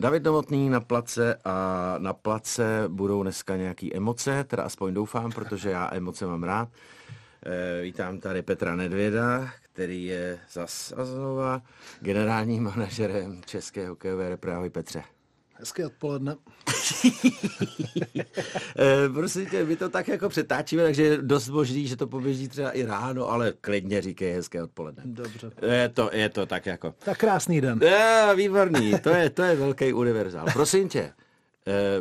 David Novotný na place a na place budou dneska nějaký emoce, teda aspoň doufám, protože já emoce mám rád. E, vítám tady Petra Nedvěda, který je zas a znova generálním manažerem České hokejové repre. Petře. Hezké odpoledne. e, prosím tě, my to tak jako přetáčíme, takže je dost možný, že to poběží třeba i ráno, ale klidně říkej hezké odpoledne. Dobře. Je to, je to tak jako. Tak krásný den. Je, výborný, to je, to je velký univerzál. Prosím tě,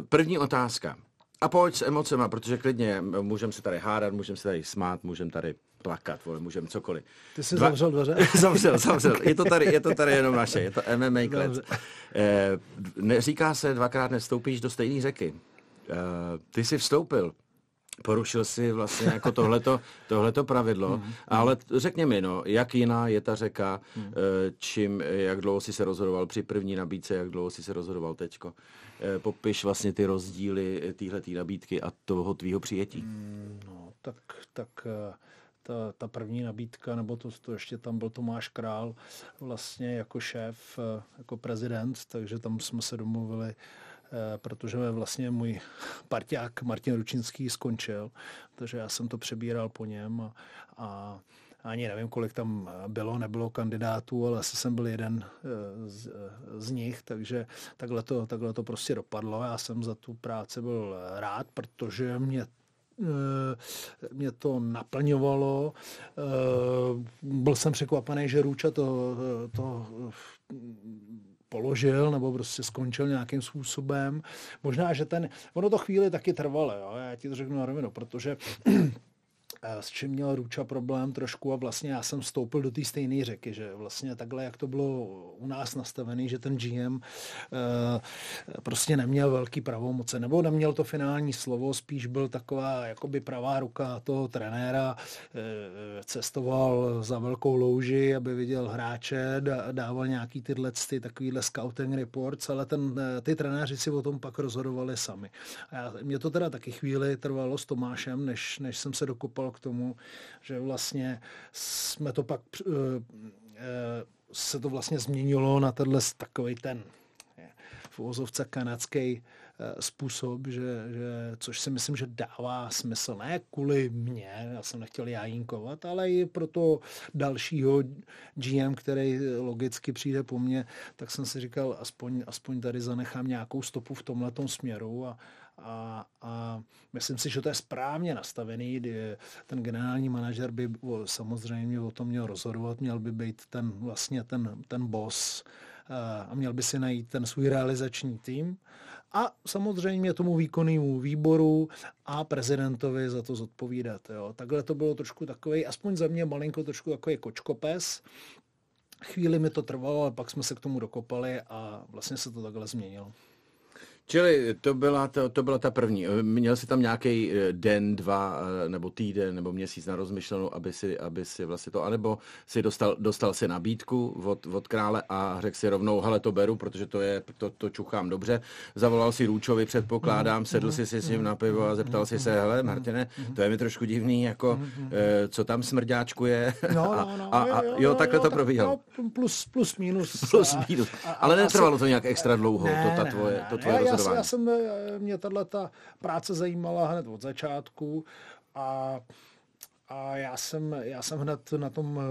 první otázka. A pojď s emocema, protože klidně můžeme se tady hádat, můžeme se tady smát, můžeme tady plakat, vole, můžeme cokoliv. Ty jsi Dva... zavřel dveře? zavřel, zavřel. Je to, tady, je to tady jenom naše, je to MMA klec. Eh, neříká se dvakrát nestoupíš do stejné řeky. Eh, ty jsi vstoupil. Porušil si vlastně jako tohleto, tohleto pravidlo, mm, ale řekně mi, no, jak jiná je ta řeka, mm. čím, jak dlouho jsi se rozhodoval při první nabídce, jak dlouho jsi se rozhodoval teďko. Eh, popiš vlastně ty rozdíly téhleté nabídky a toho tvýho přijetí. Mm, no, tak, tak eh, ta, ta první nabídka, nebo to, to ještě tam byl Tomáš Král vlastně jako šéf, jako prezident, takže tam jsme se domluvili protože vlastně můj parťák Martin Ručinský skončil, takže já jsem to přebíral po něm a, a ani nevím, kolik tam bylo, nebylo kandidátů, ale asi jsem byl jeden eh, z, z nich, takže takhle to, takhle to prostě dopadlo. Já jsem za tu práci byl rád, protože mě eh, mě to naplňovalo. Eh, byl jsem překvapený, že Růča to, to položil nebo prostě skončil nějakým způsobem. Možná, že ten, ono to chvíli taky trvalo, jo? já ti to řeknu na rovinu, protože s čím měl Ruča problém trošku a vlastně já jsem vstoupil do té stejné řeky, že vlastně takhle, jak to bylo u nás nastavený, že ten GM eh, prostě neměl velký pravomoce, nebo neměl to finální slovo, spíš byl taková jakoby pravá ruka toho trenéra, eh, cestoval za velkou louži, aby viděl hráče, dával nějaký tyhle ty takovýhle scouting reports, ale ten, eh, ty trenéři si o tom pak rozhodovali sami. A já, mě to teda taky chvíli trvalo s Tomášem, než, než jsem se dokopal k tomu, že vlastně jsme to pak eh, eh, se to vlastně změnilo na tenhle takový ten v uvozovce kanadský eh, způsob, že, že, což si myslím, že dává smysl. Ne kvůli mě, já jsem nechtěl jajínkovat, ale i pro to dalšího GM, který logicky přijde po mně, tak jsem si říkal, aspoň, aspoň tady zanechám nějakou stopu v tomhle směru a, a, a myslím si, že to je správně nastavený, kdy ten generální manažer by samozřejmě o tom měl rozhodovat, měl by být ten vlastně ten, ten boss a měl by si najít ten svůj realizační tým a samozřejmě tomu výkonnému výboru a prezidentovi za to zodpovídat. Jo. Takhle to bylo trošku takový, aspoň za mě malinko trošku takový kočkopes. Chvíli mi to trvalo, ale pak jsme se k tomu dokopali a vlastně se to takhle změnilo. Čili to byla, to, to byla ta první. Měl jsi tam nějaký eh, den, dva, eh, nebo týden, nebo měsíc na rozmyšlenou, aby si, aby si vlastně to, anebo si dostal, dostal si nabídku od, od krále a řekl si rovnou, hele, to beru, protože to je, to, to čuchám dobře. Zavolal si Růčovi, předpokládám, mhm. sedl si si s ním na pivo a zeptal si se, hele, Martine, to je mi trošku divný, jako, eh, co tam smrďáčku je. No, no, no, a, a, a jo, jo, takhle to probíhalo. No, plus, plus, minus. Plus, minus. Ale netrvalo to nějak extra dlouho, to, ta tvoje, to tvoje já, já jsem, eh, mě tahle ta práce zajímala hned od začátku a a já jsem, já jsem hned na tom uh,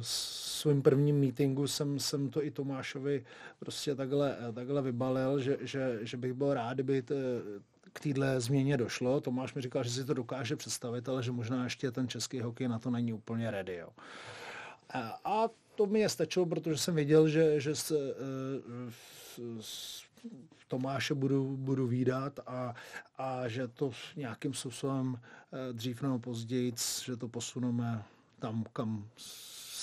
svým prvním meetingu jsem, jsem to i Tomášovi prostě takhle, takhle vybalil, že, že, že bych byl rád, kdyby t, k téhle změně došlo. Tomáš mi říkal, že si to dokáže představit, ale že možná ještě ten český hokej na to není úplně ready. Jo. A, to mi je stačilo, protože jsem věděl, že, že s, uh, s, Tomáše budu, budu výdat a, a že to nějakým způsobem eh, dřív nebo později, že to posuneme tam, kam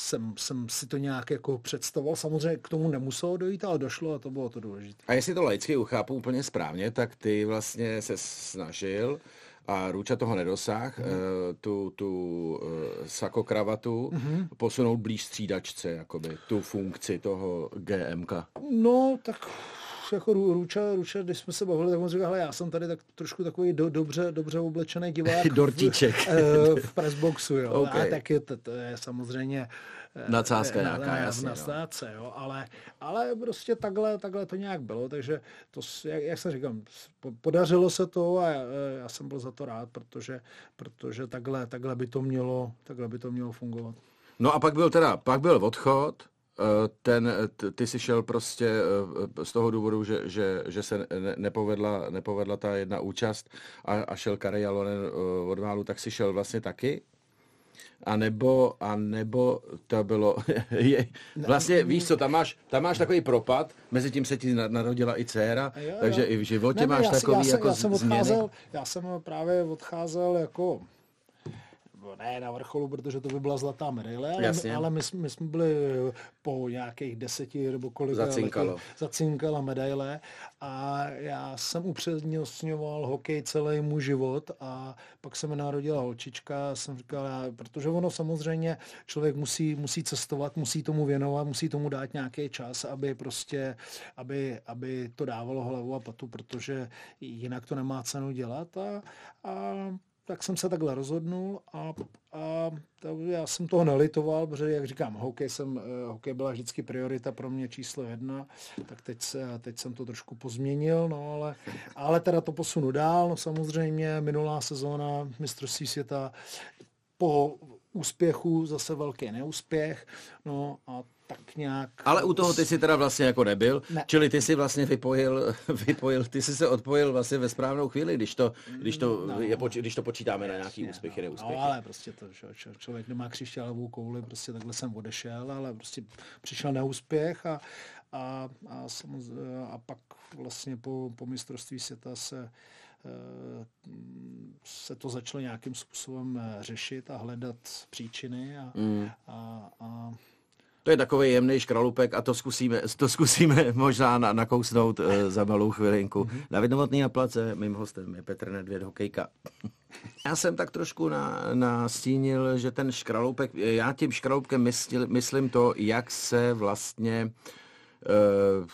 jsem, jsem si to nějak jako představoval. Samozřejmě k tomu nemuselo dojít, ale došlo a to bylo to důležité. A jestli to laicky uchápu úplně správně, tak ty vlastně se snažil a Růča toho nedosáh, mm. tu, tu eh, sako kravatu mm-hmm. posunout blíž střídačce, jakoby, tu funkci toho GMK. No, tak jako Ruča, Ruča, když jsme se bavili, tak on říkal, já jsem tady tak trošku takový do, dobře, dobře oblečený divák. Dortíček. V, eh, v pressboxu, jo. Okay. A tak je to, to je samozřejmě eh, Nadsázka nějaká, na, jasně. Na no. jo, ale, ale prostě takhle, takhle to nějak bylo, takže to, jak, jak jsem říkal, podařilo se to a já, já jsem byl za to rád, protože, protože takhle, takhle, by to mělo, takhle by to mělo fungovat. No a pak byl teda, pak byl odchod, Eh, ten, ty si šel prostě eh, z toho důvodu, že, že, že se nepovedla, nepovedla ta jedna účast a, a šel Kari Jalonen eh, od válu, tak si šel vlastně taky? A nebo, a nebo to bylo, je, vlastně víš co, tam máš, tam máš takový propad, mezi tím se ti narodila i dcéra, jo, jo. takže i v životě ne, máš já takový já jako já jsem odcházel, Já jsem právě odcházel jako ne na vrcholu, protože to by byla zlatá medaile, ale, ale my, my jsme byli po nějakých deseti nebo kolik Zacinkalo. zacinkala medaile a já jsem upřednostňoval hokej celý můj život a pak se mi narodila holčička, jsem říkal, já, protože ono samozřejmě člověk musí, musí cestovat, musí tomu věnovat, musí tomu dát nějaký čas, aby prostě, aby, aby to dávalo hlavu a patu, protože jinak to nemá cenu dělat a, a tak jsem se takhle rozhodnul a, a to, já jsem toho nelitoval, protože, jak říkám, hokej, jsem, eh, hokej byla vždycky priorita pro mě číslo jedna, tak teď, se, teď jsem to trošku pozměnil, no ale, ale teda to posunu dál, no samozřejmě minulá sezóna mistrovství světa po úspěchu zase velký neúspěch, no a tak nějak... Ale u toho ty si teda vlastně jako nebyl, ne. čili ty si vlastně vypojil, vypojil, ty si se odpojil vlastně ve správnou chvíli, když to, když to, no, je, když to počítáme na nějaký úspěchy, no, neúspěchy. No, ale prostě to, čo, člověk nemá křišťálovou kouli, prostě takhle jsem odešel, ale prostě přišel neúspěch a, a, a, a pak vlastně po, po mistrovství světa se eh, se to začalo nějakým způsobem eh, řešit a hledat příčiny a, mm. a, a to je takový jemný škralupek a to zkusíme, to zkusíme možná na, nakousnout uh, za malou chvilinku. Mm-hmm. David Novotný na place, mým hostem je Petr Nedvěd, hokejka. Já jsem tak trošku na, nastínil, že ten škralupek, já tím škralupkem myslil, myslím to, jak se vlastně uh,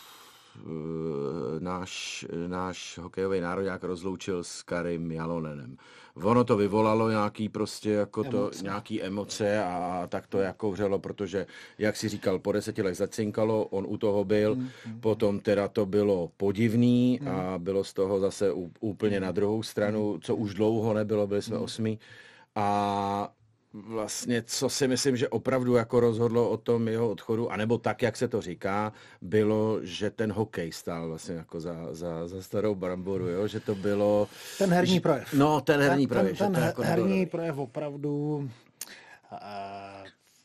náš, náš hokejový národák rozloučil s Karim Jalonenem ono to vyvolalo nějaký prostě jako to, emoce. nějaký emoce a tak to jako vřelo, protože, jak si říkal, po deseti let zacinkalo, on u toho byl, mm, mm, potom teda to bylo podivný mm. a bylo z toho zase úplně na druhou stranu, co už dlouho nebylo, byli jsme mm. osmi a vlastně, co si myslím, že opravdu jako rozhodlo o tom jeho odchodu, anebo tak, jak se to říká, bylo, že ten hokej stál vlastně jako za, za, za starou bramboru, jo? že to bylo... Ten herní projev. No, ten herní ten, projev. Ten, ten jako herní projev opravdu uh,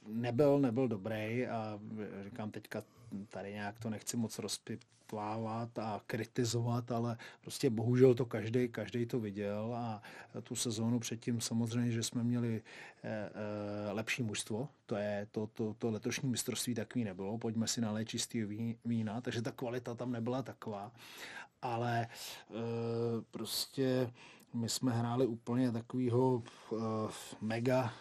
nebyl, nebyl dobrý a říkám teďka tady nějak to nechci moc rozpitvávat a kritizovat, ale prostě bohužel to každý, každý to viděl a tu sezónu předtím samozřejmě, že jsme měli eh, eh, lepší mužstvo, to je to, to, to letošní mistrovství takový nebylo, pojďme si nalét čistý vína, takže ta kvalita tam nebyla taková, ale eh, prostě my jsme hráli úplně takového mega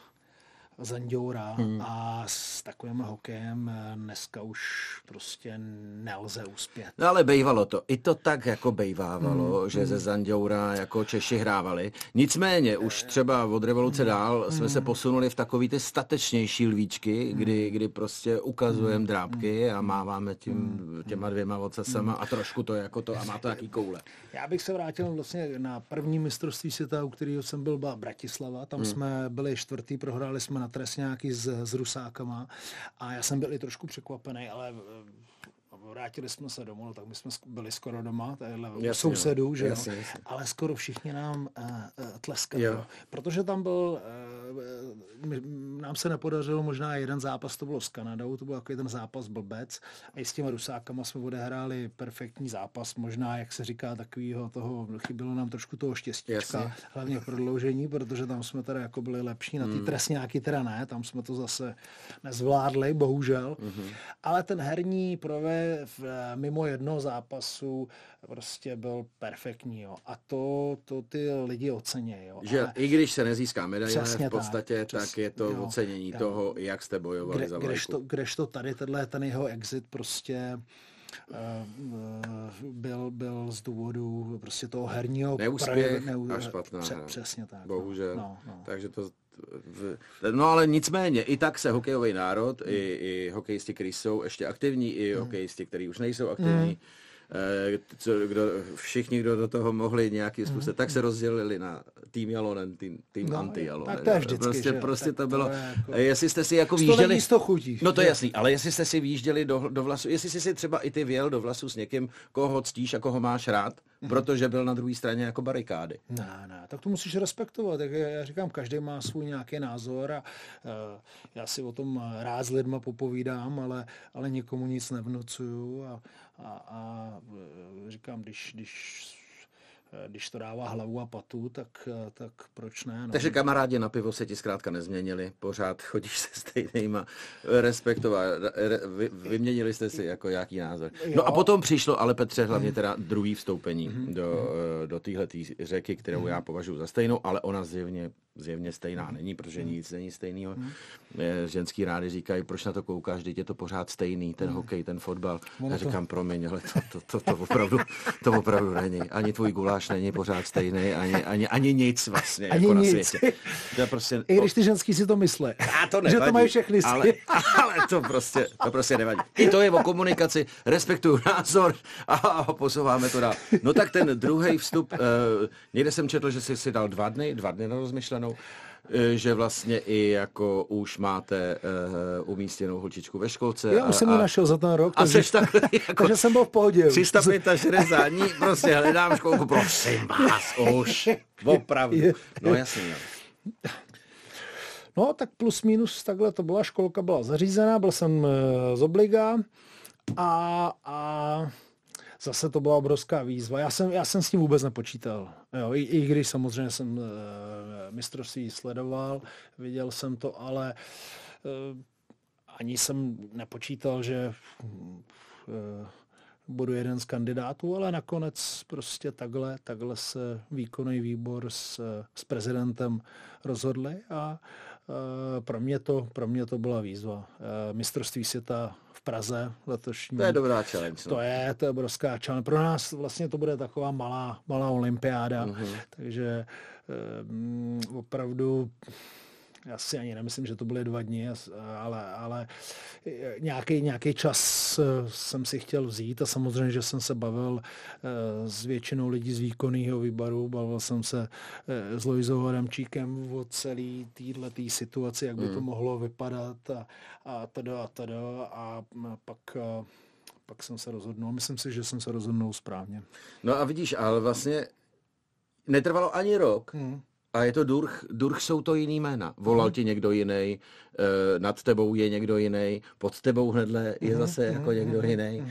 Zanděura hmm. a s takovým hokejem eh, dneska už prostě nelze uspět. No ale bejvalo to. I to tak jako bejvávalo, hmm. že hmm. ze Zanděura jako Češi hrávali. Nicméně už třeba od revoluce hmm. dál jsme hmm. se posunuli v takový ty statečnější lvíčky, hmm. kdy, kdy prostě ukazujeme hmm. drápky a máváme tím, hmm. těma dvěma ocasama hmm. a trošku to jako to a má to jaký koule. Já bych se vrátil vlastně na první mistrovství světa, u kterého jsem byl, byla Bratislava. Tam hmm. jsme byli čtvrtý, prohráli jsme na trestňáky s, s Rusákama. A já jsem byl i trošku překvapený, ale vrátili jsme se domů, no, tak my jsme byli skoro doma, tadyhle u sousedů, že jasně, jasně. ale skoro všichni nám uh, uh, tleskali, jo. protože tam byl, uh, my, nám se nepodařilo možná jeden zápas, to bylo s Kanadou, to byl takový ten zápas blbec a i s těma Rusákama jsme odehráli perfektní zápas, možná, jak se říká, takovýho toho, chybilo nám trošku toho štěstíčka, jasně. hlavně v prodloužení, protože tam jsme teda jako byli lepší, na ty mm. trestňáky teda ne, tam jsme to zase nezvládli, bohužel, mm-hmm. ale ten herní projev v, eh, mimo jednoho zápasu prostě byl perfektní. Jo. A to, to ty lidi ocenějí. Že Ale i když se nezíská medaile, v podstatě, tak, tak je to jo, ocenění jo, toho, jak jste bojovali kde, za vlajku. Kdežto, kdežto tady tenhle ten jeho exit prostě byl, byl z důvodu prostě toho herního neúspěch neu, a špatná pře, Přesně tak. No. Bohužel. No, no. Takže to No ale nicméně, i tak se hokejový národ, hmm. i, i hokejisti, kteří jsou ještě aktivní, i hmm. hokejisti, kteří už nejsou aktivní, hmm co, kdo, všichni, kdo do toho mohli nějakým způsobem, mm. tak se rozdělili na tým Jalonen, tým, tým no, anti-Jalonen. Tak to je vždycky, prostě, že? prostě tak to bylo, to jako... jestli jste si jako výjížděli... To chutí. No to je jasný, ale jestli jste si výjížděli do, do vlasu, jestli jsi si třeba i ty věl do vlasu s někým, koho ctíš a koho máš rád, mm. protože byl na druhé straně jako barikády. Ne, ne, tak to musíš respektovat. Tak já říkám, každý má svůj nějaký názor a uh, já si o tom rád s lidma popovídám, ale, ale nikomu nic nevnucuju a a, a e, říkám, když, když když to dává hlavu a patu, tak, e, tak proč ne? No. Takže kamarádi na pivo se ti zkrátka nezměnili, pořád chodíš se stejnýma, respektovat, vy, vyměnili jste si jako jaký názor. No a potom přišlo, ale Petře, hlavně teda druhý vstoupení mm-hmm. do, do téhle řeky, kterou mm-hmm. já považuji za stejnou, ale ona zjevně zjevně stejná není, protože hmm. nic není stejného. Hmm. Ženský rády říkají, proč na to koukáš, teď je to pořád stejný, ten hokej, ten fotbal. Já říkám, promiň, ale to, to, to, to, opravdu, to opravdu není. Ani tvůj guláš není pořád stejný, ani, ani, ani nic vlastně ani jako nic. na světě. To prostě, I když ty ženský si to myslí. A to nevadí, že to mají všechny ale, ale, to prostě, to prostě nevadí. I to je o komunikaci, respektuju názor a, posouváme to dál. No tak ten druhý vstup, uh, někde jsem četl, že jsi si dal dva dny, dva dny na rozmyšlenou že vlastně i jako už máte uh, umístěnou holčičku ve školce. Já už jsem ji našel za ten rok. A takže, tak, jako takže jsem byl v pohodě. 365 dní, prostě hledám školku, prosím vás, už, opravdu. No jasně. No, tak plus minus takhle to byla, školka byla zařízená, byl jsem z obliga a, a zase to byla obrovská výzva. Já jsem, já jsem s tím vůbec nepočítal. Jo, i, I když samozřejmě jsem e, mistrovství sledoval, viděl jsem to, ale e, ani jsem nepočítal, že e, budu jeden z kandidátů, ale nakonec prostě takhle, takhle se výkonný výbor s, s prezidentem rozhodli a pro mě to, pro mě to byla výzva. Mistrovství světa Praze letošní. To je dobrá challenge. No. To je, to je obrovská challenge. Pro nás vlastně to bude taková malá, malá olympiáda, mm-hmm. takže um, opravdu já si ani nemyslím, že to byly dva dny, ale, ale nějaký, nějaký čas eh, jsem si chtěl vzít a samozřejmě, že jsem se bavil eh, s většinou lidí z výkonného výboru, bavil jsem se s Lojzou Adamčíkem o celý téhle tý situaci, jak by to hmm. mohlo vypadat a, a teda a teda a pak pak jsem se rozhodnul. Myslím si, že jsem se rozhodnul správně. No a vidíš, ale vlastně netrvalo ani rok, hmm a je to Durch, Durch jsou to jiný jména. Volal mm. ti někdo jiný, uh, nad tebou je někdo jiný, pod tebou hnedle je mm. zase mm. jako někdo mm. jiný. Uh,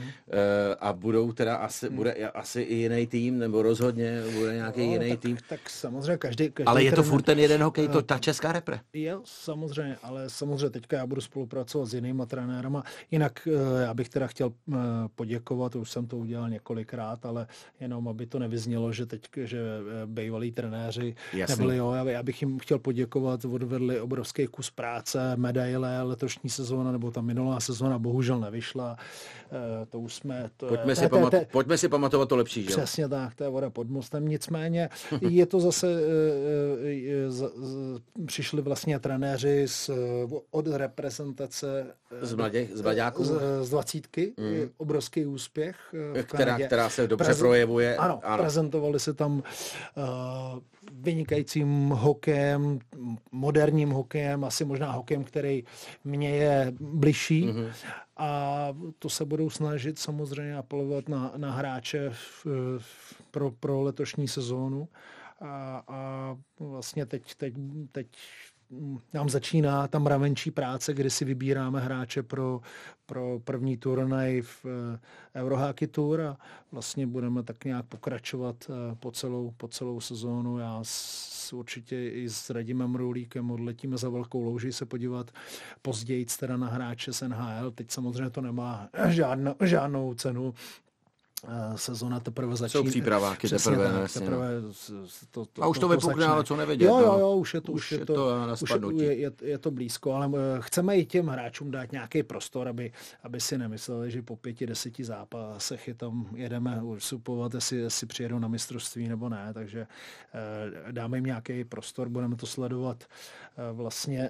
a budou teda asi, bude asi i jiný tým, nebo rozhodně bude nějaký no, jiný tak, tým. Tak samozřejmě každý, každý Ale je to furt ten jeden hokej, to ta česká repre. Je, samozřejmě, ale samozřejmě teďka já budu spolupracovat s jinýma trenérama. Jinak já bych teda chtěl poděkovat, už jsem to udělal několikrát, ale jenom aby to nevyznělo, že teď, že bývalí trenéři Jasný. nebyli jo, já, bych jim chtěl poděkovat, odvedli obrovský kus práce, medaile, letošní sezóna, nebo ta minulá sezóna bohužel nevyšla, e, to už jsme... To, pojďme, si pamat, te, pojďme si pamatovat to lepší, že Přesně tak, to je voda pod mostem, nicméně je to zase, e, e, z, z, přišli vlastně trenéři z, od reprezentace z, mladě, z mladáků? Z, z dvacítky, mm. obrovský úspěch v která, která se dobře Prez, projevuje. Ano, ano, prezentovali se tam uh, vynikajícím hokejem, moderním hokejem, asi možná hokejem, který mě je bližší. Mm-hmm. A to se budou snažit samozřejmě apelovat na, na hráče v, v, pro, pro letošní sezónu. A, a vlastně teď, teď, teď nám začíná ta mravenčí práce, kdy si vybíráme hráče pro, pro první turnaj v eh, Eurohockey Tour a vlastně budeme tak nějak pokračovat eh, po celou, po celou sezónu. Já s, určitě i s Radimem Rulíkem odletíme za velkou louži se podívat později teda na hráče z NHL. Teď samozřejmě to nemá žádnou, žádnou cenu, sezona teprve začíná. Jsou přípraváky teprve. Tak, teprve to, to, a už to, to vypukne, ale co nevědět. Jo, jo, jo, už je to, už, je to, už je, je, je, je to blízko, ale eh, chceme i těm hráčům dát nějaký prostor, aby, aby si nemysleli, že po pěti, deseti zápasech je tam jedeme supovat, jestli, jestli přijedou na mistrovství nebo ne, takže eh, dáme jim nějaký prostor, budeme to sledovat vlastně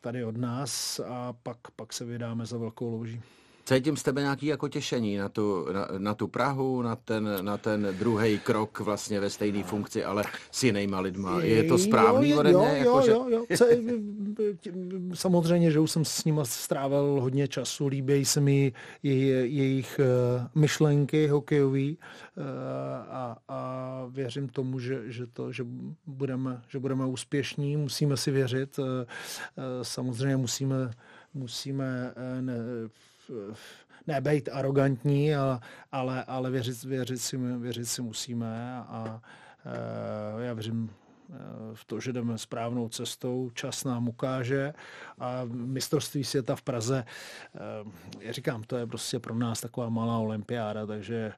tady od nás a pak, pak se vydáme za velkou louží. Cítím z tebe nějaký jako těšení na tu, na, na tu Prahu, na ten, na ten druhý krok vlastně ve stejné funkci, ale s jinýma lidma. Je to správný jo, ode mě? Jo, jako, jo, jo, jo. Samozřejmě, že už jsem s nimi strávil hodně času, líbí se mi jejich uh, myšlenky hokejový uh, a, a věřím tomu, že, že, to, že, budeme, že budeme úspěšní, musíme si věřit. Uh, samozřejmě musíme musíme ne, ne být arrogantní, ale, ale, ale věřit, věřit, si, věřit si musíme a e, já věřím v to, že jdeme správnou cestou, čas nám ukáže a mistrovství světa v Praze, eh, já říkám, to je prostě pro nás taková malá olympiáda, takže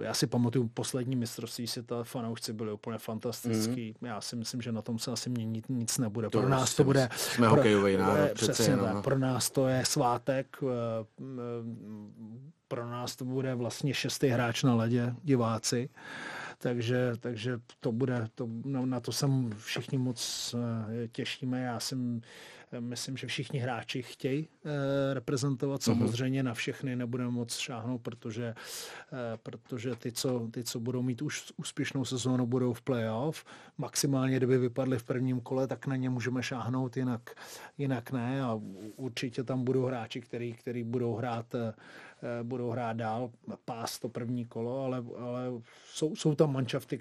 eh, já si pamatuju poslední mistrovství světa, fanoušci byli úplně fantastický. Mm. Já si myslím, že na tom se asi měnit nic nebude. To pro nás to bude... Jsme pro, hokejový národ. Přesně tak. Pro nás to je svátek, eh, pro nás to bude vlastně šestý hráč na ledě, diváci takže, takže to bude, to, no, na to jsem všichni moc eh, těšíme. Já jsem Myslím, že všichni hráči chtějí eh, reprezentovat. Mhm. Samozřejmě na všechny nebudeme moc šáhnout, protože, eh, protože ty, co, ty, co budou mít už úspěšnou sezónu, budou v playoff. Maximálně, kdyby vypadli v prvním kole, tak na ně můžeme šáhnout, jinak, jinak ne. A určitě tam budou hráči, který, který budou hrát Eh, budou hrát dál, pás to první kolo, ale, ale jsou, jsou tam manšafty,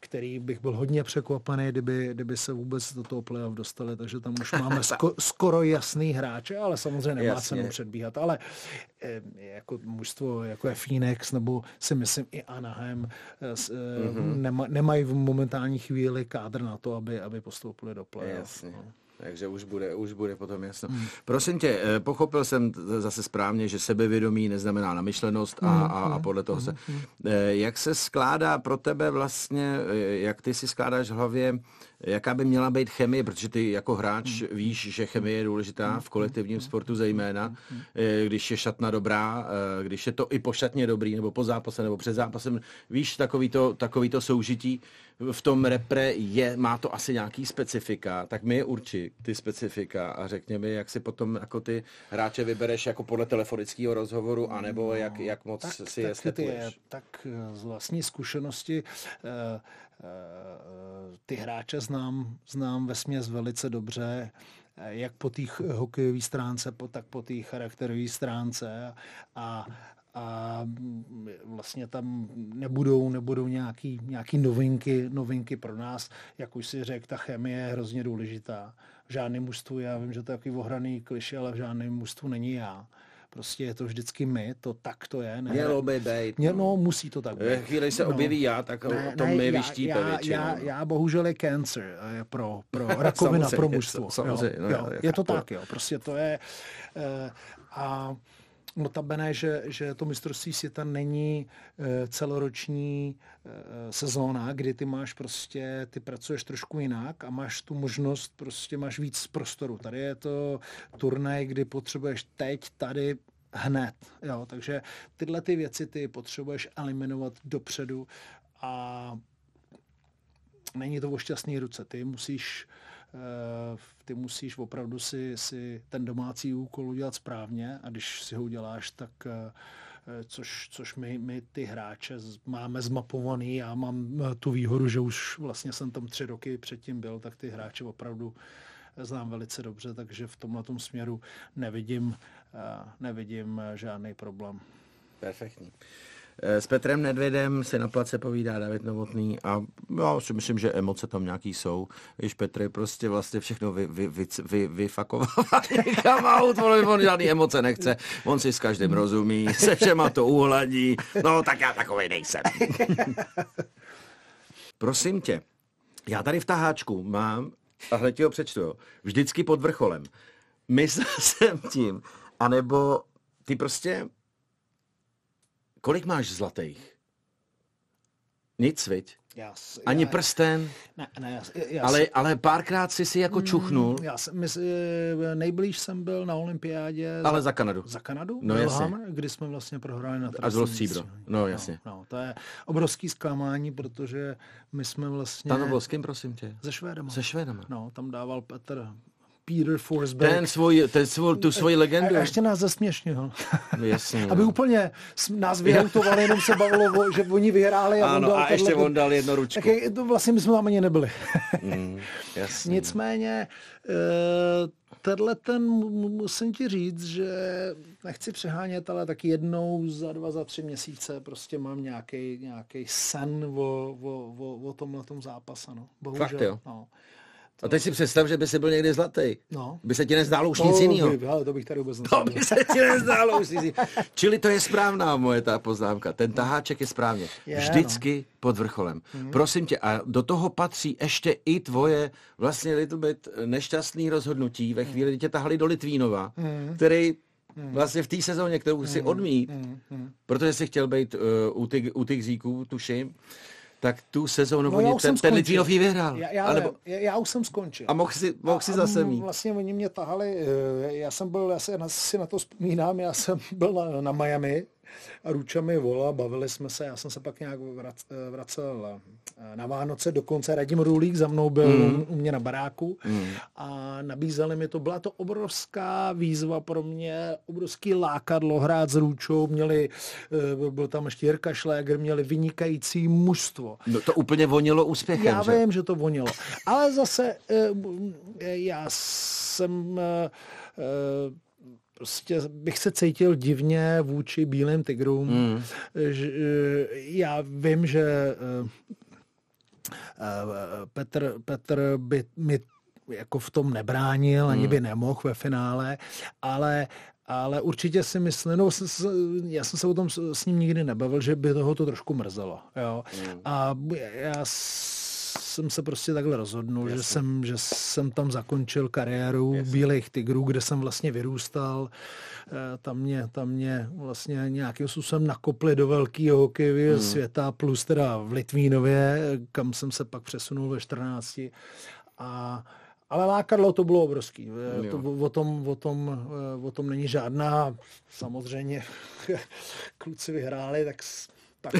který bych byl hodně překvapený, kdyby, kdyby se vůbec do toho playoff dostali, takže tam už máme sko, skoro jasný hráče, ale samozřejmě nemá Jasně. cenu předbíhat, ale eh, jako mužstvo, jako je Phoenix, nebo si myslím i Anaheim, mm-hmm. nema, nemají v momentální chvíli kádr na to, aby, aby postoupili do playoff. Jasně. No. Takže už bude, už bude potom jasno. Hmm. Prosím tě, pochopil jsem zase správně, že sebevědomí neznamená namyšlenost a, hmm, a, a hmm, podle toho se... Hmm, jak se skládá pro tebe vlastně, jak ty si skládáš v hlavě, jaká by měla být chemie, protože ty jako hráč víš, že chemie je důležitá v kolektivním sportu zejména, když je šatna dobrá, když je to i po šatně dobrý, nebo po zápase, nebo před zápasem, víš, takový to, takový to soužití v tom repre je, má to asi nějaký specifika, tak mi je urči ty specifika a řekně mi, jak si potom jako ty hráče vybereš jako podle telefonického rozhovoru, anebo no, jak, jak moc tak, si tak je ty, Tak eh, z vlastní zkušenosti. Uh, ty hráče znám, znám ve směs velice dobře, jak po té hokejové stránce, tak po té charakterové stránce a, a vlastně tam nebudou, nebudou nějaký, nějaký novinky, novinky pro nás. Jak už si řekl, ta chemie je hrozně důležitá. V žádném mužstvu, já vím, že to je takový ohraný kliše, ale v žádném mužstvu není já. Prostě je to vždycky my, to tak to je. Ne? Mělo by být. No. no, musí to tak být. Chvíli se no. objeví já, tak ne, to ne, my vyštípe já, většinou. Já, já bohužel je cancer eh, pro, pro rakovina pro mužstvo. Samozřejmě, jo, no, jo, je to tak, jo. Prostě to je... Uh, a Notabene, že, že to mistrovství světa není e, celoroční e, sezóna, kdy ty máš prostě, ty pracuješ trošku jinak a máš tu možnost, prostě máš víc prostoru. Tady je to turnaj, kdy potřebuješ teď, tady, hned. Jo, takže tyhle ty věci ty potřebuješ eliminovat dopředu a není to o šťastný ruce. Ty musíš Eh, ty musíš opravdu si, si ten domácí úkol udělat správně a když si ho uděláš, tak eh, což, což my, my ty hráče máme zmapovaný. Já mám eh, tu výhodu, že už vlastně jsem tam tři roky předtím byl, tak ty hráče opravdu znám velice dobře, takže v tomhle směru nevidím, nevidím žádný problém. Perfektní. S Petrem Nedvědem se na place povídá David Novotný a já si myslím, že emoce tam nějaký jsou. Víš, Petr prostě vlastně všechno vy, vy, vy, vy, vyfakovává někam on žádný emoce nechce, on si s každým rozumí, se všema to uhladí, no tak já takovej nejsem. Prosím tě, já tady v taháčku mám, a hned ti ho přečtu, vždycky pod vrcholem. Myslel jsem tím, anebo ty prostě kolik máš zlatých? Nic, viď? Já, s- Ani já, prsten, Ne, ne, já, já, ale, ale párkrát si si jako čuchnul, Já jsem, my, eh, nejblíž jsem byl na olympiádě ale za, za Kanadu. za Kanadu, No, Lillehammer, kdy jsme vlastně prohráli na A bylo trestním stříbro. střídání. No, jasně. No, no, to je obrovský zklamání, protože my jsme vlastně Tam bylo s kým, prosím tě? ze Švédama. Se Švédama. No, tam dával Petr. Ten svůj, ten svůj, tu svoji legendu. A ještě nás zesměšnil. Jasně, Aby no. úplně nás vyhoutovali, jenom se bavilo, o- že oni vyhráli a on Ano, dal a ještě on dal jedno ručku. Tak to vlastně my jsme tam ani nebyli. Mm, jasně. Nicméně, eh, tenhle ten, mu- mu- musím ti říct, že nechci přehánět, ale tak jednou za dva, za tři měsíce prostě mám nějaký nějaký sen o, o, o, o tomhle zápase. No. Bohužel. Fakt, jo? No. A teď si představ, že by si byl někdy zlatý. No. By se ti nezdálo už To nic jiného. by- ale to bych tady vůbec To nevěděl. by se ti nezdálo už nic jiného. Čili to je správná moje ta poznámka. Ten taháček je správně. Je, Vždycky pod vrcholem. Prosím tě, a do toho patří ještě i tvoje vlastně little bit nešťastný rozhodnutí ve chvíli, kdy tě tahali do Litvínova, který vlastně v té sezóně, kterou si odmít, protože si chtěl být uh, u, ty, u těch zíků, tuším, tak tu sezónu No, oni, ten, ten ji vyhrál. Já, já, Alebo, já, já už jsem skončil. a mohl si, mohl si zase mít. Vlastně oni mě tahali, eh, já jsem byl, já se na, si na to vzpomínám, já jsem byl na, na Miami a Ruča mi volal, bavili jsme se, já jsem se pak nějak eh, vracel eh, na Vánoce, dokonce Radim Rulík za mnou byl mm. u mě na baráku mm. a nabízeli mi to, byla to obrovská výzva pro mě, obrovský lákadlo hrát s Růčou, měli, eh, byl tam ještě Jirka Šléger, měli vynikající mužstvo. No, to úplně vonilo úspěchem, Já že? vím, že to vonilo. Ale zase já jsem prostě bych se cítil divně vůči bílým tigrům. Mm. Já vím, že eh, eh, Petr, Petr by mi jako v tom nebránil, ani by nemohl ve finále, ale ale určitě si myslím, no, já jsem se o tom s, ním nikdy nebavil, že by toho to trošku mrzelo. Jo? A já jsem se prostě takhle rozhodnul, že jsem, že jsem tam zakončil kariéru Bílých tigrů, kde jsem vlastně vyrůstal. Eh, Tam mě, tam mě vlastně nějakým způsobem nakopli do velkého hokejového hmm. světa, plus teda v Litvínově, kam jsem se pak přesunul ve 14. A ale lákadlo to bylo obrovský. Eh, To, o, tom, o, tom, eh, o tom není žádná. Samozřejmě kluci vyhráli, tak, tak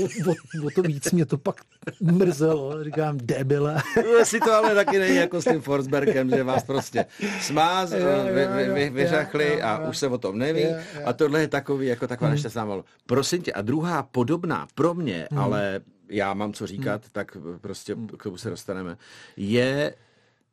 o, o, o, to víc mě to pak mrzelo. Říkám, debile. Jestli to ale taky není jako s tím Forsbergem, že vás prostě smáz, vy, vy, vy, vyřachli a už se o tom neví. Hmm. A tohle je takový, jako taková nešťastná malo. Prosím tě, a druhá podobná pro mě, ale já mám co říkat, Hmm. tak prostě k tomu se dostaneme, je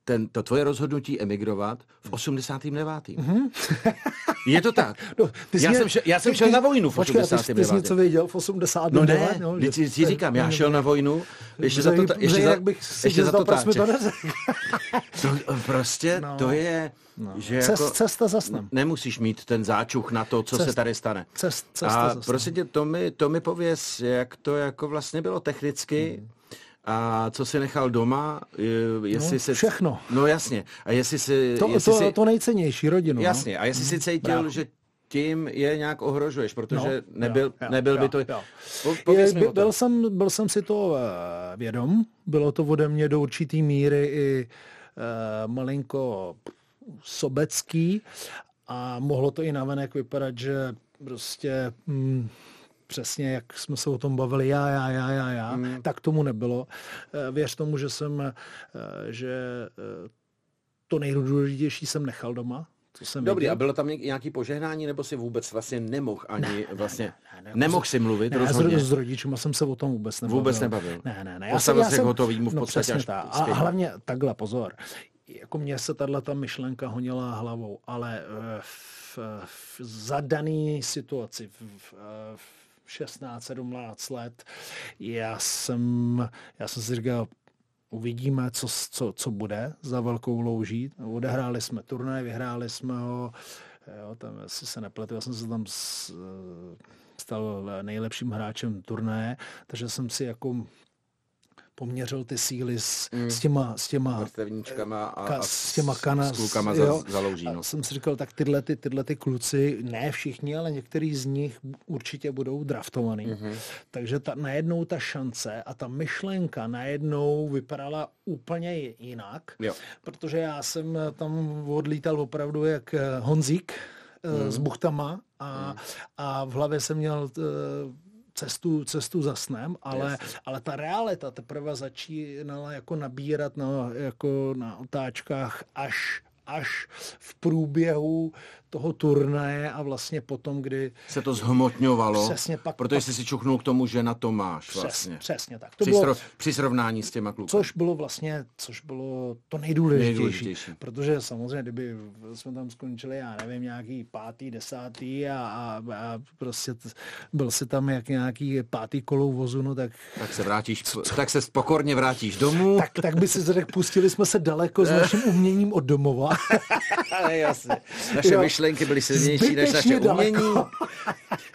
ten, to tvoje rozhodnutí emigrovat v 89. Je to tak. No, ty já, mě- jsem šel, já jsem ty- šel na vojnu v počkej, a ty jsi- 89. něco věděl v 89. No ne, no, no, že- si říkám, já šel na vojnu, ještě za to, ještě za, ještě za to to. To, prostě No. to je, že Cest, jako cesta za snem. nemusíš mít ten záčuch na to, co Cest- se tady stane. cest- cesta a prosím tě, to mi, to mi pověz, jak to jako vlastně bylo technicky, Hmm. A co si nechal doma, je- jestli No, si... všechno. No jasně. A jestli si... To, jestli to, si to nejcennější, rodinu. jasně. A jestli si cítil, Brácho. že tím je nějak ohrožuješ, protože No, nebyl, jo, jo, nebyl by jo, to... jo. Po, Je, by, byl, jsem, byl jsem si to eh, vědom, bylo to ode mě do určitý míry i uh, malinko sobecký a mohlo to i navenek vypadat, že prostě mm, přesně jak jsme se o tom bavili, já, já, já, já, já, mm. tak tomu nebylo. Eh, Věř tomu, že jsem, eh, že eh, to nejdůležitější jsem nechal doma, co jsem Dobrý, viděl. a bylo tam nějaký požehnání, nebo si vůbec vlastně nemohl ani vlastně, ne, ne, nemohl si mluvit Ne, rozhodně? s, s rodičima jsem se o tom vůbec nebavil. Vůbec nebavil. Ne, ne, ne. Postavil se k hotovýmu v podstatě přesně až tak. A, hlavně takhle, pozor. Jako mně se tahle ta myšlenka honila hlavou, ale eh, v, v zadaný situaci, v, v, v 16, 17 let, já jsem, já jsem si říkal, uvidíme, co, co, co bude za velkou louží. Odehráli jsme turnaj, vyhráli jsme ho, jo, tam, jestli se nepletu, já jsem se tam s, stal nejlepším hráčem turnaje, takže jsem si jako poměřil ty síly s, mm. s těma, s těma vrstevníčkama a, ka, s těma kana, s klukama jo, za, za louží, no. A jsem si říkal, tak tyhle, ty, tyhle ty kluci, ne všichni, ale některý z nich určitě budou draftovaný. Mm-hmm. Takže ta, najednou ta šance a ta myšlenka najednou vypadala úplně jinak, jo. protože já jsem tam odlítal opravdu jak Honzík, mm. s buchtama a, mm. a v hlavě jsem měl eh, cestu, cestu za snem, ale, ale ta realita teprve začínala jako nabírat na, jako na otáčkách až až v průběhu toho turnaje a vlastně potom, kdy... Se to zhmotňovalo, přesně pak, protože pak, jsi si čuchnul k tomu, že na to máš přes, vlastně. Přesně tak. To při, bylo, při srovnání s těma kluky. Což bylo vlastně, což bylo to nejdůležitější, nejdůležitější. Protože samozřejmě, kdyby jsme tam skončili, já nevím, nějaký pátý, desátý a, a, a prostě t, byl si tam jak nějaký pátý kolou vozu, no tak... Tak se vrátíš, tak se pokorně vrátíš domů. Tak, tak by si řekl, pustili jsme se daleko s naším uměním od domova. Jasně. Naše jo myšlenky byly silnější než naše umění.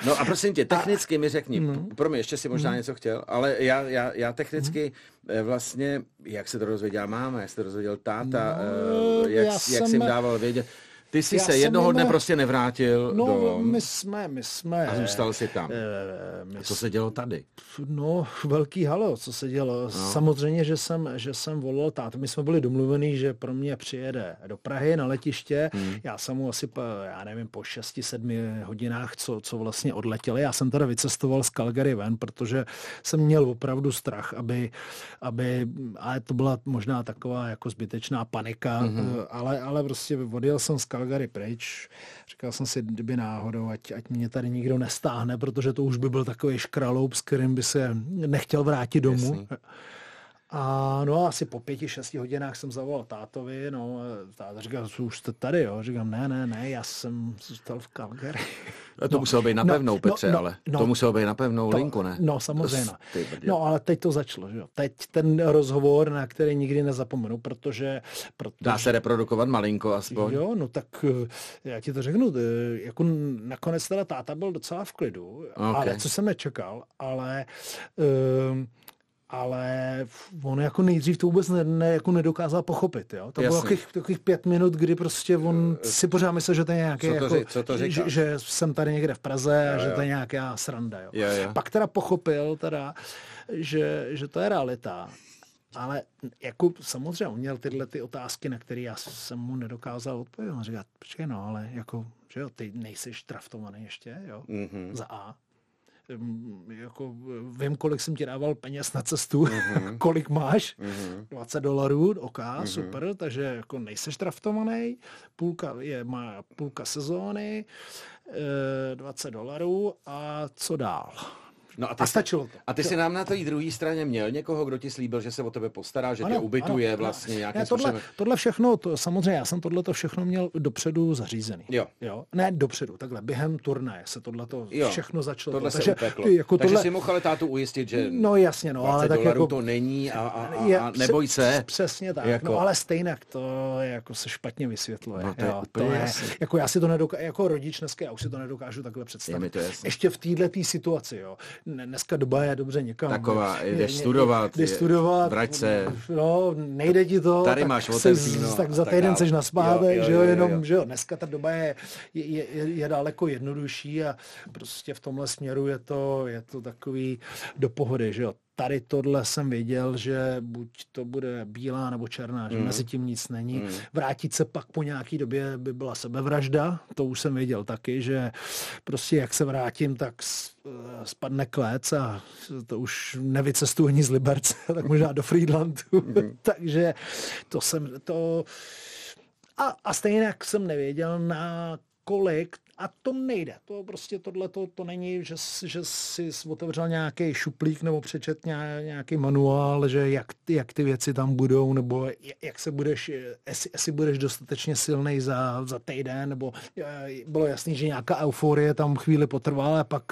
No a prosím tě, technicky mi řekni, mm. pro mě ještě si možná mm. něco chtěl, ale já, já, já technicky mm. vlastně, jak se to dozvěděl máma, jak se to dozvěděl táta, no, eh, jak, jak jsem... jsi jim dával vědět, ty jsi Já se jednoho dne prostě nevrátil no, do... my jsme, my jsme... A zůstal jsi tam. E, my a co se dělo tady? No, velký halo, co se dělo. No. Samozřejmě, že jsem, že jsem volal tátu. My jsme byli domluvení, že pro mě přijede do Prahy na letiště. Hmm. Já jsem mu asi, po, já nevím, po 6-7 hodinách, co, co vlastně odletěli. Já jsem teda vycestoval z Calgary ven, protože jsem měl opravdu strach, aby, aby ale to byla možná taková jako zbytečná panika, hmm. ale, ale prostě odjel jsem z Calgary Calgary pryč. Říkal jsem si, kdyby náhodou, ať, ať mě tady nikdo nestáhne, protože to už by byl takový škraloup, s kterým by se nechtěl vrátit domů. Jasný. A no asi po pěti, šesti hodinách jsem zavolal tátovi, no, táta říkal, už jste tady, jo? Říkám, ne, ne, ne, já jsem zůstal v Calgary. No, to no, muselo být na no, pevnou, no, Petře, no, ale no, to muselo být na pevnou to, linku, ne? No, samozřejmě. No, ale teď to začalo, že jo. Teď ten rozhovor, na který nikdy nezapomenu, protože, protože... Dá se reprodukovat malinko aspoň. Jo, no tak eh, já ti to řeknu, eh, jako nakonec teda táta byl docela v klidu, okay. ale co jsem nečekal, ale... Um, ale on jako nejdřív to vůbec ne, ne, jako nedokázal pochopit. Jo? To Jasný. bylo takových, takových pět minut, kdy prostě on eh, si pořád myslel, že to je nějaké, co to, jako, co to že, že, jsem tady někde v Praze jo, a že jo. to je nějaká sranda. Jo? Jo, jo. Pak teda pochopil, teda, že, že to je realita. Ale jako samozřejmě on měl tyhle ty otázky, na které já jsem mu nedokázal odpovědět. On říká, počkej no, ale jako, že jo, ty nejsi traftovaný ještě, jo, mm-hmm. za A jako vím, kolik jsem ti dával peněz na cestu, mm-hmm. kolik máš, mm-hmm. 20 dolarů, ok, mm-hmm. super, takže jako nejseš traftovaný, půlka je, má půlka sezóny, 20 dolarů a co dál? No a, ty a stačilo to. A ty jsi nám na té druhé straně měl někoho, kdo ti slíbil, že se o tebe postará, že ano, tě ubytuje ano, vlastně nějakým ne, tohle, způsobem. Tohle všechno, to, samozřejmě já jsem tohle to všechno měl dopředu zařízený. Jo. jo. Ne dopředu, takhle během turnaje se tohle to všechno začalo. Tohle to, takže, upeklo. Jako takže tohle, si mohl ale tátu ujistit, že no jasně, no, ale tak jako, to není a, a, a, je, a neboj se. Přesně tak, jako, no, ale stejně to jako se špatně vysvětluje. No, to je, jo, to je jako já si to nedokážu, jako rodič dneska, já už si to nedokážu takhle představit. Ještě v této situaci, jo. Dneska doba je dobře někam. Taková, jdeš studovat, jdeš studovat, vrať se. No, nejde ti to. Tady máš otevříno. Tak za týden seš na spátek, že jo, jenom, jo. že jo, dneska ta doba je, je, je, je daleko jednodušší a prostě v tomhle směru je to, je to takový do pohody, že jo tady tohle jsem věděl, že buď to bude bílá nebo černá, že mm. mezi tím nic není. Mm. Vrátit se pak po nějaký době by byla sebevražda, to už jsem věděl taky, že prostě jak se vrátím, tak eh, spadne klec a to už nevycestuji ani z Liberce, tak možná do Friedlandu. Mm. Takže to jsem, to... A, a stejně jak jsem nevěděl, na kolik a to nejde. To prostě tohle to, to není, že, že si otevřel nějaký šuplík nebo přečet nějaký manuál, že jak, jak ty věci tam budou, nebo jak se budeš, jestli, jestli budeš dostatečně silný za, za týden, nebo eh, bylo jasný, že nějaká euforie tam chvíli potrvá, ale pak,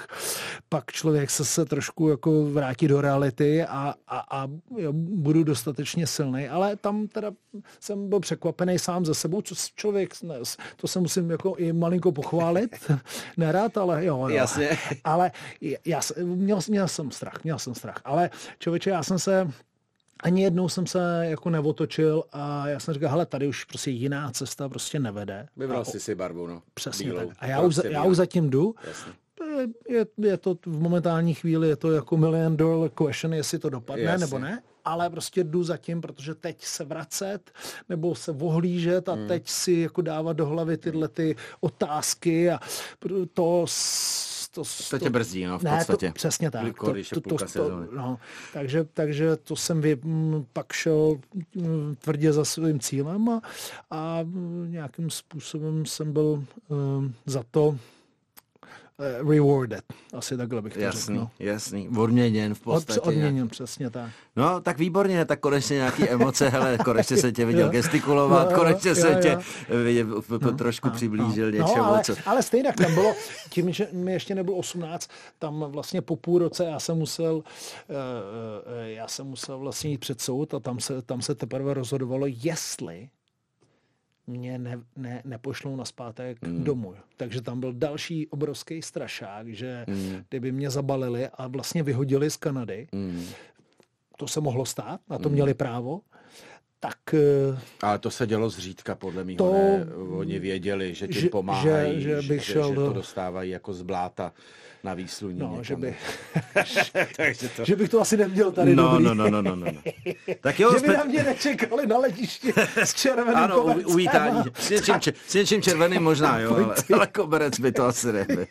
pak člověk se, se trošku jako vrátí do reality a, a, a jo, budu dostatečně silný, ale tam teda jsem byl překvapený sám ze sebou, co člověk, to se musím jako i malinko pochválit, chválit, nerad, ale jo. jo. Jasně. Ale já, měl, měl jsem strach, měl jsem strach. Ale člověče, já jsem se ani jednou jsem se jako neotočil a já jsem říkal, hele, tady už prostě jiná cesta prostě nevede. Vybral jsi si barvu, no. Přesně Bílou. tak. A já už, já už zatím jdu. Jasně. Je, je, je to v momentální chvíli, je to jako million dollar question, jestli to dopadne Jasně. nebo ne, ale prostě jdu zatím, protože teď se vracet nebo se ohlížet a hmm. teď si jako dávat do hlavy tyhle ty otázky a to to, To tě brzdí, no, v ne, podstatě. To, přesně tak. Kdykoliv, když je půlka sezóny. no, takže, takže to jsem vy, m, pak šel m, tvrdě za svým cílem a, a m, nějakým způsobem jsem byl um, za to eh, rewarded. Asi takhle bych to Jasný, řekl. jasný. Odměněn v No. podstatě. Od, odměněn, přesně tak. No, tak výborně, tak konečně nějaký emoce, hele, konečně se tě viděl gestikulovat, jo, konečně jo, se jo. tě viděl, no, trošku přiblížil něčemu, no, ale, co... ale stejně tam bylo, tím, že mi ještě nebylo 18, tam vlastně po půl roce já jsem musel, eh, eh, já jsem musel vlastně jít před soud a tam se, tam se teprve rozhodovalo, jestli mě ne, ne, nepošlou na zpátek mm. domů. Takže tam byl další obrovský strašák, že mm. kdyby mě zabalili a vlastně vyhodili z Kanady, Mm. to se mohlo stát, na to měli právo, tak eh, Ale to se dělo zřídka, podle mého. To- To... Ne, oni věděli, že ti Že- pomáhají, že- že bych že, šel že do- to dostávají jako z bláta na výsluní. no, někam. že, by, Takže to... že bych to asi neměl tady No, dobrý. no, no, no, no, no. no. Tak jo, že by jsme... na mě nečekali na letišti s červeným Ano, u, kobercem. uvítání. S něčím, s něčím červeným možná, jo, ale, ale koberec by to asi nebyl.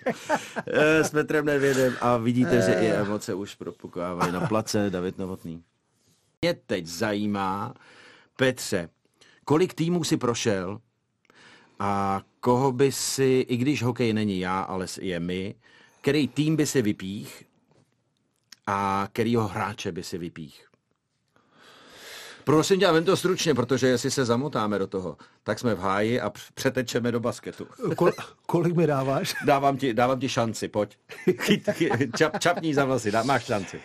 Eh, S Petrem Nedvědem a vidíte, že i emoce už propukávají na place David Novotný. Mě teď zajímá, Petře, kolik týmů si prošel a koho by si, i když hokej není já, ale je my, který tým by si vypích a kterýho hráče by si vypích? Prosím tě, vem to stručně, protože jestli se zamotáme do toho, tak jsme v háji a přetečeme do basketu. Kol, kolik mi dáváš? Dávám ti, dávám ti šanci, pojď. Čap, čapní za vlasy, dá, máš šanci.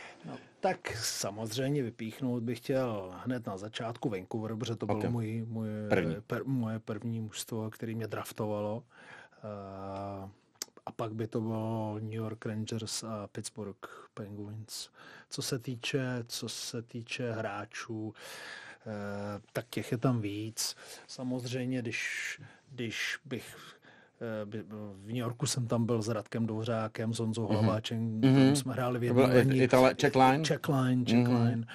Tak samozřejmě vypíchnout bych chtěl hned na začátku Vancouver, protože to bylo Ok. můj, můj, První. Per, moje první mužstvo, který mě draftovalo. Uh, a pak by to bylo New York Rangers a Pittsburgh Penguins. Co se týče, co se týče hráčů, eh, tak těch je tam víc. Samozřejmě, když, když bych by- v New Yorku jsem tam byl s Radkem Dvořákem, s Honzou Hlaváčem, mm-hmm. jsme hráli v Mhm. Jednom It- Itala, Czech line? Checkline, checkline. Mm-hmm.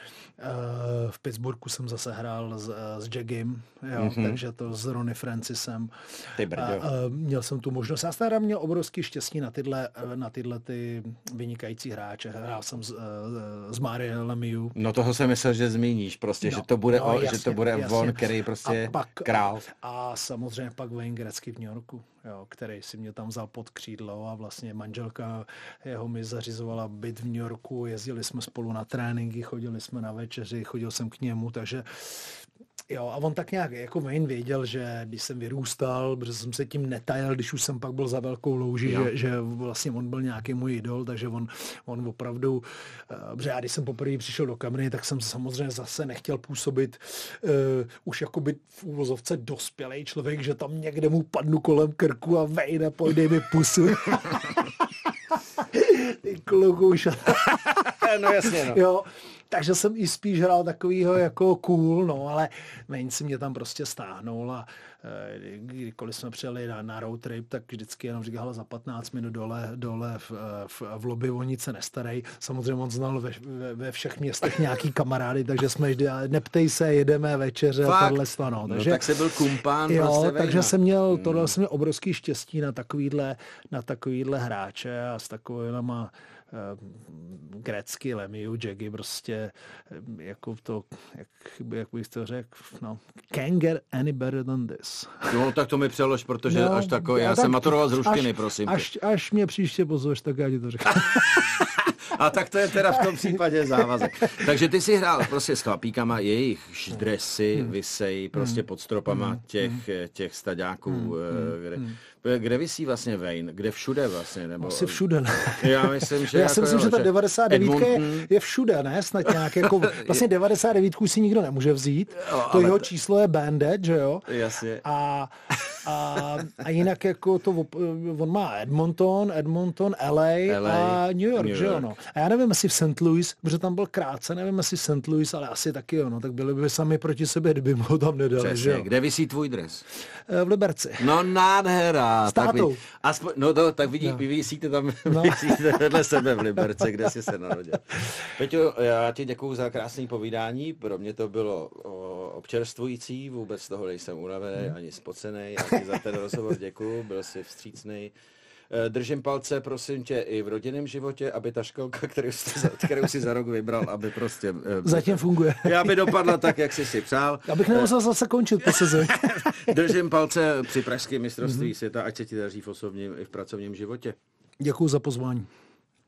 Uh, v Pittsburghu jsem zase hrál s, eh, s Jaggim, jo, mm-hmm. takže to s Ronnie Francisem. Ty brďo. A, a měl jsem tu možnost. Já jsem teda měl obrovský štěstí na tyhle, eh, na tyhle ty vynikající hráče. Hrál jsem s, eh, s Mario Lemieux. No toho jsem myslel, že zmíníš prostě, No, že to bude, no, o, že jasně, to bude jasně. on, který prostě A pak- král. A samozřejmě pak Wayne Gretzky v New Yorku, jo, který si mě tam vzal pod křídlo a vlastně manželka jeho mi zařizovala byt v New Yorku, jezdili jsme spolu na tréninky, chodili jsme na večeři, chodil jsem k němu, takže Jo, a on tak nějak, jako Wayne věděl, že když jsem vyrůstal, protože jsem se tím netajil, když už jsem pak byl za velkou louží, že, že vlastně on byl nějaký můj idol, takže on, on opravdu, uh, protože já když jsem poprvé přišel do kamery, tak jsem samozřejmě zase nechtěl působit uh, už jako by v úvozovce dospělý člověk, že tam někde mu padnu kolem krku a Wayne, pojď mi pusu. Ty kluku. No jasně, no. Jo, takže jsem i spíš hrál takovýho jako cool, no, ale Wayne si mě tam prostě stáhnul a eh, kdykoliv jsme přijeli na, na road trip, tak vždycky jenom říkal, za 15 minut dole, dole v, v, v lobby o nic se nestarej. Samozřejmě on znal ve, ve, ve všech městech nějaký kamarády, takže jsme vždy, neptej se, jedeme večeře, Fakt? tohle sto, no. No, Takže, tak se byl kumpán Jo, prostě takže Vejna. jsem měl, tohle jsem měl obrovský štěstí na takovýhle, na takovýhle hráče a s takovýhlema uh, Grecky, Lemieux, Jaggy, prostě eh, jako to, jak, jak bych to řekl, no, can get any better than this. No, tak to mi přelož, protože No, až takový, já tak jsem maturoval z ruštiny, až, prosím. Až, až mě příště pozveš, tak já ti to řeknu. A tak to je teda v tom případě závazek. Takže ty si hrál prostě s chlapíkama, jejich dresy Hmm. vysejí prostě pod stropama těch, těch staďáků. Hmm. eh, Kde, kde vysí vlastně Wayne? Kde všude vlastně? Nebo, Asi všude, ne? Já myslím, že Já jako si myslím, jo, že ta 99 je, Edmonton- je všude, ne? Snad nějak jako, vlastně 99 si nikdo nemůže vzít. Jo, To jeho to- číslo je Bandit, že jo? Jasně. A A, a jinak jako to, on má Edmonton, Edmonton, LA, LA a New York, New že ono. A já nevím, jestli v St. Louis, protože tam byl krátce, nevím, jestli v St. Louis, ale asi taky ono, tak byli by sami proti sebe, kdyby mu tam nedali, Přesně. že jo. Kde vysí tvůj dres? Eh, v Liberci. No nádhera. S tak, vy, aspoň, no to, tak vidí, no. vy vysíte tam no. vysíte vedle sebe v Liberci, kde jsi se narodil. Peťo, já ti děkuju za krásné povídání. Pro mě to bylo občerstvující, vůbec toho nejsem unavený, hmm. ani spocený. Ti za ten rozhovor děkuju, byl jsi vstřícný. Eh, držím palce, prosím tě, i v rodinném životě, aby ta školka, kterou, jsi, kterou si za rok vybral, aby prostě... Eh, Zatím funguje. Aby dopadla tak, jak jsi si přál. Abych nemusel zase končit po sezóně. Držím palce při pražském mistrovství mm-hmm. světa, ať se ti daří v osobním i v pracovním životě. Děkuji za pozvání.